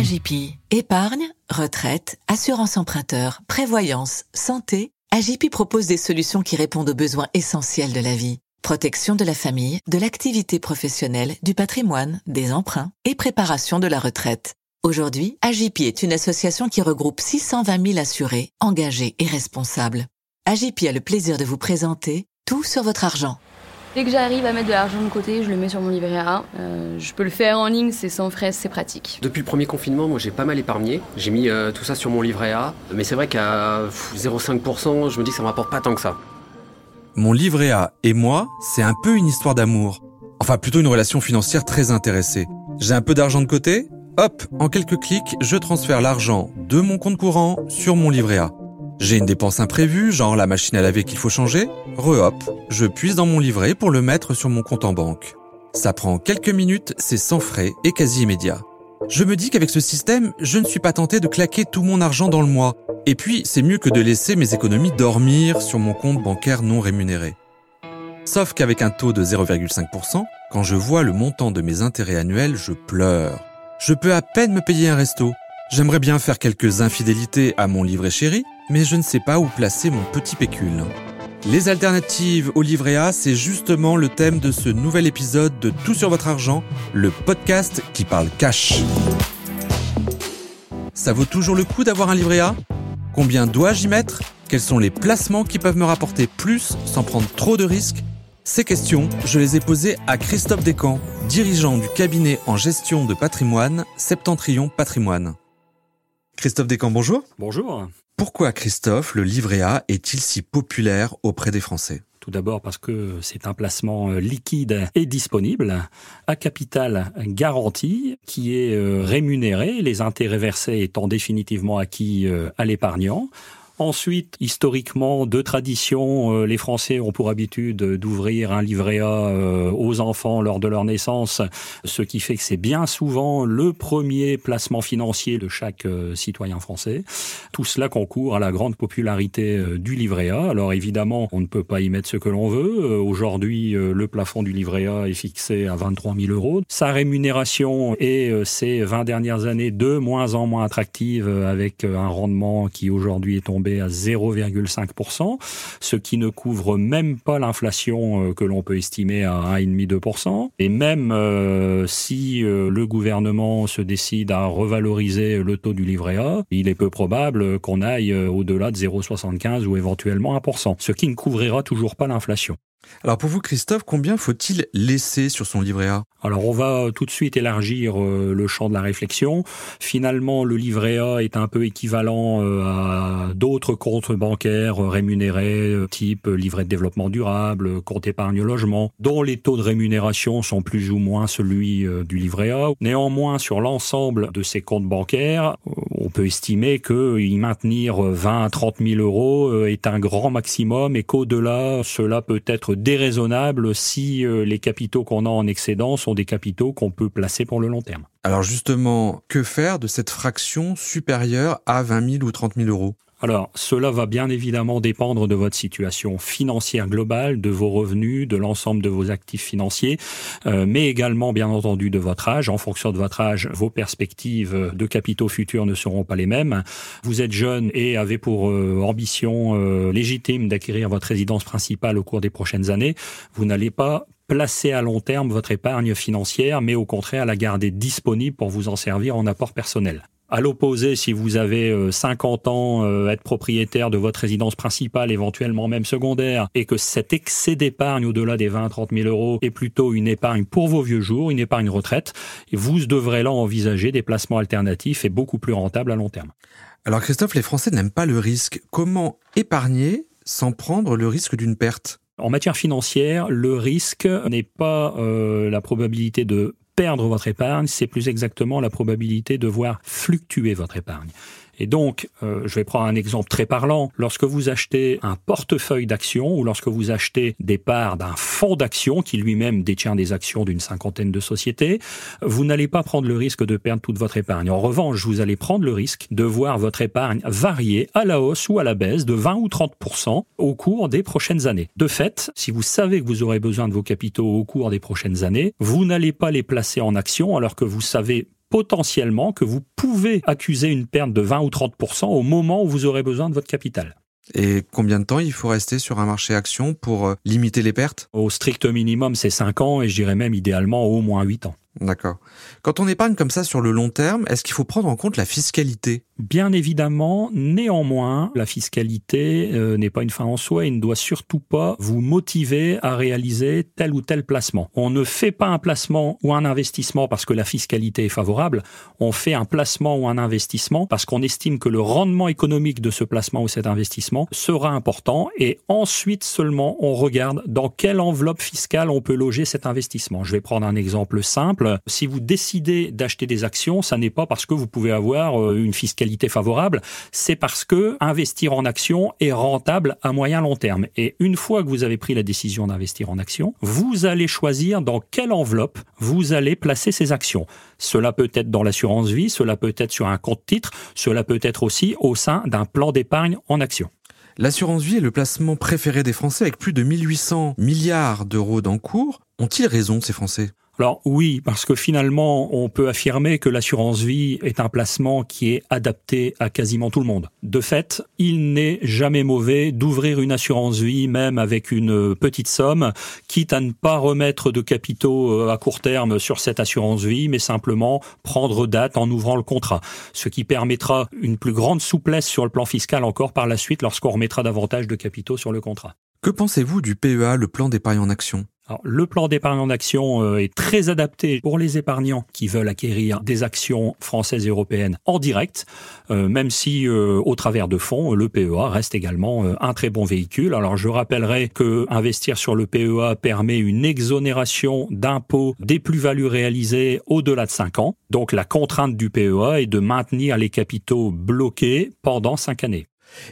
AGP. Épargne, retraite, assurance emprunteur, prévoyance, santé. AGP propose des solutions qui répondent aux besoins essentiels de la vie. Protection de la famille, de l'activité professionnelle, du patrimoine, des emprunts et préparation de la retraite. Aujourd'hui, AGP est une association qui regroupe 620 000 assurés, engagés et responsables. AGP a le plaisir de vous présenter Tout sur votre argent. Dès que j'arrive à mettre de l'argent de côté, je le mets sur mon livret A. Euh, je peux le faire en ligne, c'est sans frais, c'est pratique. Depuis le premier confinement, moi j'ai pas mal épargné. J'ai mis euh, tout ça sur mon livret A. Mais c'est vrai qu'à 0,5%, je me dis que ça me rapporte pas tant que ça. Mon livret A et moi, c'est un peu une histoire d'amour. Enfin, plutôt une relation financière très intéressée. J'ai un peu d'argent de côté Hop, en quelques clics, je transfère l'argent de mon compte courant sur mon livret A. J'ai une dépense imprévue, genre la machine à laver qu'il faut changer. Re-hop, je puise dans mon livret pour le mettre sur mon compte en banque. Ça prend quelques minutes, c'est sans frais et quasi immédiat. Je me dis qu'avec ce système, je ne suis pas tenté de claquer tout mon argent dans le mois. Et puis, c'est mieux que de laisser mes économies dormir sur mon compte bancaire non rémunéré. Sauf qu'avec un taux de 0,5%, quand je vois le montant de mes intérêts annuels, je pleure. Je peux à peine me payer un resto. J'aimerais bien faire quelques infidélités à mon livret chéri, mais je ne sais pas où placer mon petit pécule. Les alternatives au livret A, c'est justement le thème de ce nouvel épisode de Tout sur votre argent, le podcast qui parle cash. Ça vaut toujours le coup d'avoir un livret A? Combien dois-je y mettre? Quels sont les placements qui peuvent me rapporter plus sans prendre trop de risques? Ces questions, je les ai posées à Christophe Descamps, dirigeant du cabinet en gestion de patrimoine Septentrion Patrimoine. Christophe Descamps, bonjour. Bonjour. Pourquoi, Christophe, le livret A est-il si populaire auprès des Français? Tout d'abord parce que c'est un placement euh, liquide et disponible, à capital garanti, qui est euh, rémunéré, les intérêts versés étant définitivement acquis euh, à l'épargnant. Ensuite, historiquement, de tradition, euh, les Français ont pour habitude d'ouvrir un livret A euh, aux enfants lors de leur naissance, ce qui fait que c'est bien souvent le premier placement financier de chaque euh, citoyen français. Tout cela concourt à la grande popularité du livret A. Alors évidemment, on ne peut pas y mettre ce que l'on veut. Aujourd'hui, le plafond du livret A est fixé à 23 000 euros. Sa rémunération est ces 20 dernières années de moins en moins attractive avec un rendement qui aujourd'hui est tombé à 0,5%, ce qui ne couvre même pas l'inflation euh, que l'on peut estimer à 1,5-2%. Et même euh, si euh, le gouvernement se décide à revaloriser le taux du livret A, il est peu probable qu'on aille au-delà de 0,75 ou éventuellement 1%, ce qui ne couvrira toujours pas l'inflation. Alors pour vous, Christophe, combien faut-il laisser sur son livret A? Alors on va tout de suite élargir le champ de la réflexion. Finalement, le livret A est un peu équivalent à d'autres comptes bancaires rémunérés, euh, type livret de développement durable, compte épargne logement, dont les taux de rémunération sont plus ou moins celui du livret A. Néanmoins, sur l'ensemble de ces comptes bancaires, on peut estimer que y maintenir 20 à 30 000 euros est un grand maximum et qu'au-delà, cela peut être déraisonnable si euh, les capitaux qu'on a en excédent sont des capitaux qu'on peut placer pour le long terme. Alors justement, que faire de cette fraction supérieure à 20 000 ou 30 000 euros? Alors, cela va bien évidemment dépendre de votre situation financière globale, de vos revenus, de l'ensemble de vos actifs financiers, euh, mais également, bien entendu, de votre âge. En fonction de votre âge, vos perspectives de capitaux futurs ne seront pas les mêmes. Vous êtes jeune et avez pour euh, ambition euh, légitime d'acquérir votre résidence principale au cours des prochaines années. Vous n'allez pas placer à long terme votre épargne financière, mais au contraire la garder disponible pour vous en servir en apport personnel. À l'opposé, si vous avez 50 euh, ans, euh, être propriétaire de votre résidence principale, éventuellement même secondaire, et que cet excès d'épargne au-delà des 20 30 000 euros est plutôt une épargne pour vos vieux jours, une épargne retraite, vous devrez là envisager des placements alternatifs et beaucoup plus rentables à long terme. Alors Christophe, les Français n'aiment pas le risque. Comment épargner sans prendre le risque d'une perte? En matière financière, le risque n'est pas euh, la probabilité de perdre votre épargne, c'est plus exactement la probabilité de voir fluctuer votre épargne. Et donc, euh, je vais prendre un exemple très parlant. Lorsque vous achetez un portefeuille d'actions ou lorsque vous achetez des parts d'un fonds d'actions qui lui-même détient des actions d'une cinquantaine de sociétés, vous n'allez pas prendre le risque de perdre toute votre épargne. En revanche, vous allez prendre le risque de voir votre épargne varier à la hausse ou à la baisse de 20 ou 30% au cours des prochaines années. De fait, si vous savez que vous aurez besoin de vos capitaux au cours des prochaines années, vous n'allez pas les placer en actions alors que vous savez potentiellement que vous pouvez accuser une perte de 20 ou 30% au moment où vous aurez besoin de votre capital. Et combien de temps il faut rester sur un marché action pour euh, limiter les pertes? Au strict minimum, c'est 5 ans et je dirais même idéalement au moins 8 ans. D'accord. Quand on épargne comme ça sur le long terme, est-ce qu'il faut prendre en compte la fiscalité? Bien évidemment, néanmoins, la fiscalité euh, n'est pas une fin en soi et ne doit surtout pas vous motiver à réaliser tel ou tel placement. On ne fait pas un placement ou un investissement parce que la fiscalité est favorable, on fait un placement ou un investissement parce qu'on estime que le rendement économique de ce placement ou cet investissement sera important et ensuite seulement on regarde dans quelle enveloppe fiscale on peut loger cet investissement. Je vais prendre un exemple simple. Si vous décidez d'acheter des actions, ça n'est pas parce que vous pouvez avoir euh, une fiscalité favorable, c'est parce que investir en action est rentable à moyen long terme. Et une fois que vous avez pris la décision d'investir en action, vous allez choisir dans quelle enveloppe vous allez placer ces actions. Cela peut être dans l'assurance vie, cela peut être sur un compte titre, cela peut être aussi au sein d'un plan d'épargne en action. L'assurance vie est le placement préféré des Français avec plus de 1800 milliards d'euros d'encours. Ont-ils raison, ces Français? Alors oui, parce que finalement, on peut affirmer que l'assurance vie est un placement qui est adapté à quasiment tout le monde. De fait, il n'est jamais mauvais d'ouvrir une assurance vie, même avec une petite somme, quitte à ne pas remettre de capitaux euh, à court terme sur cette assurance vie, mais simplement prendre date en ouvrant le contrat. Ce qui permettra une plus grande souplesse sur le plan fiscal encore par la suite lorsqu'on remettra davantage de capitaux sur le contrat. Que pensez-vous du PEA, le plan d'épargne en action? Le plan d'épargne en action euh, est très adapté pour les épargnants qui veulent acquérir des actions françaises et européennes en direct, euh, même si euh, au travers de fonds, le PEA reste également un très bon véhicule. Alors je rappellerai que investir sur le PEA permet une exonération d'impôts des plus-values réalisées au-delà de 5 ans. Donc la contrainte du PEA est de maintenir les capitaux bloqués pendant 5 années.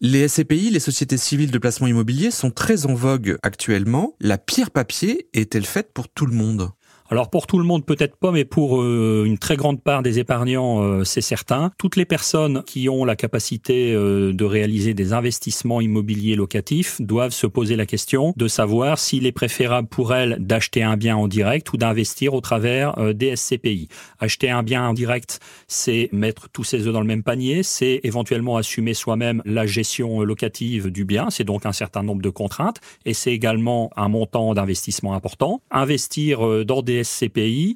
Les SCPI, les sociétés civiles de placement immobilier, sont très en vogue actuellement. La pierre papier est-elle faite pour tout le monde? Alors pour tout le monde peut-être pas, mais pour euh, une très grande part des épargnants, euh, c'est certain. Toutes les personnes qui ont la capacité euh, de réaliser des investissements immobiliers locatifs doivent se poser la question de savoir s'il est préférable pour elles d'acheter un bien en direct ou d'investir au travers des SCPI. Acheter un bien en direct, c'est mettre tous ses œufs dans le même panier, c'est éventuellement assumer soi-même la gestion locative du bien, c'est donc un certain nombre de contraintes et c'est également un montant d'investissement important. Investir dans des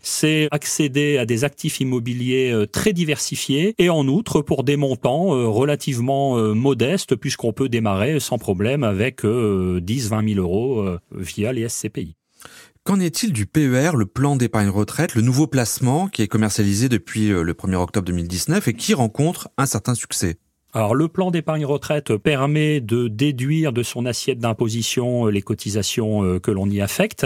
C'est accéder à des actifs immobiliers euh, très diversifiés et en outre pour des montants euh, relativement euh, modestes puisqu'on peut démarrer sans problème avec 10-20 000 euros via les SCPI. Qu'en est-il du PER, le plan d'épargne retraite, le nouveau placement qui est commercialisé depuis le 1er octobre 2019 et qui rencontre un certain succès? Alors le plan d'épargne retraite permet de déduire de son assiette d'imposition euh, les cotisations euh, que l'on y affecte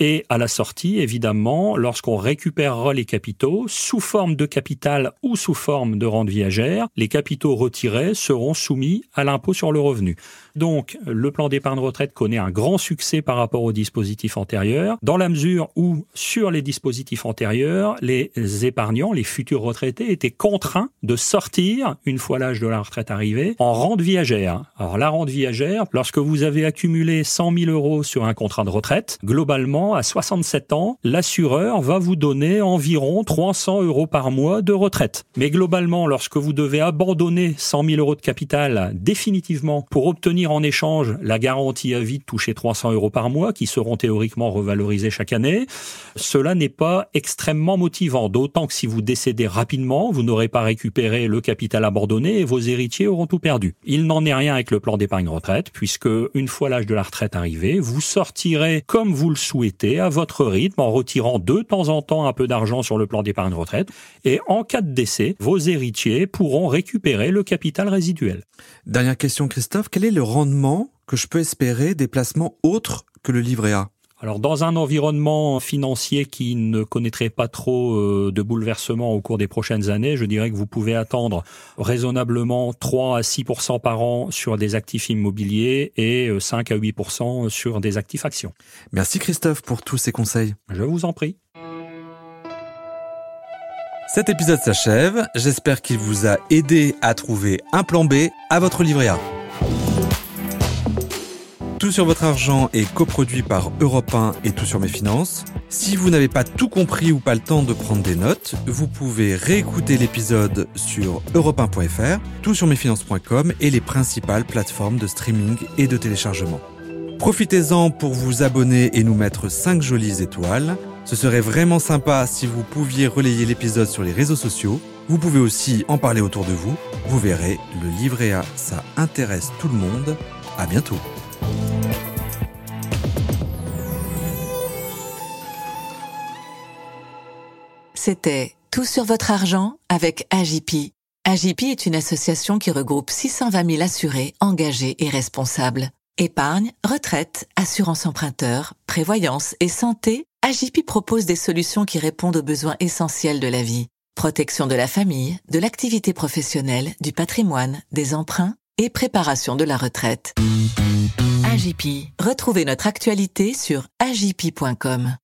et à la sortie, évidemment, lorsqu'on récupérera les capitaux sous forme de capital ou sous forme de rente viagère, les capitaux retirés seront soumis à l'impôt sur le revenu. Donc, le plan d'épargne retraite connaît un grand succès par rapport aux dispositifs antérieurs, dans la mesure où, sur les dispositifs antérieurs, les épargnants, les futurs retraités, étaient contraints de sortir, une fois l'âge de la retraite arrivé, en rente viagère. Alors, la rente viagère, lorsque vous avez accumulé 100 000 euros sur un contrat de retraite, globalement, à 67 ans, l'assureur va vous donner environ 300 euros par mois de retraite. Mais globalement, lorsque vous devez abandonner 100 000 euros de capital définitivement pour obtenir en échange la garantie à vie de toucher 300 euros par mois, qui seront théoriquement revalorisés chaque année, cela n'est pas extrêmement motivant. D'autant que si vous décédez rapidement, vous n'aurez pas récupéré le capital abandonné et vos héritiers perdu. Il n'en est rien avec le plan d'épargne retraite, puisque une fois l'âge de la retraite arrivé, vous sortirez comme vous le souhaitez, à votre rythme, en retirant de temps en temps un peu d'argent sur le plan d'épargne retraite. Et en cas de décès, vos héritiers pourront récupérer le capital résiduel. Dernière question, Christophe. Quel est le rendement que je peux espérer des placements autres que le livret A? Alors dans un environnement financier qui ne connaîtrait pas trop euh, de bouleversements au cours des prochaines années, je dirais que vous pouvez attendre raisonnablement 3 à 6% par an sur des actifs immobiliers et 5 euh, à 8% sur des actifs actions. Merci Christophe pour tous ces conseils. Je vous en prie. Cet épisode s'achève. J'espère qu'il vous a aidé à trouver un plan B à votre livret A. Tout sur votre argent est coproduit par Europe 1 et Tout sur mes finances. Si vous n'avez pas tout compris ou pas le temps de prendre des notes, vous pouvez réécouter l'épisode sur europe1.fr, toutsurmesfinances.com et les principales plateformes de streaming et de téléchargement. Profitez-en pour vous abonner et nous mettre 5 jolies étoiles. Ce serait vraiment sympa si vous pouviez relayer l'épisode sur les réseaux sociaux. Vous pouvez aussi en parler autour de vous. Vous verrez, le livret A, ça intéresse tout le monde. À bientôt. C'était Tout sur votre argent avec AJP. AJP est une association qui regroupe 620 000 assurés, engagés et responsables. Épargne, retraite, assurance emprunteur, prévoyance et santé, AJP propose des solutions qui répondent aux besoins essentiels de la vie. Protection de la famille, de l'activité professionnelle, du patrimoine, des emprunts et préparation de la retraite. AJP. Retrouvez notre actualité sur agip.com.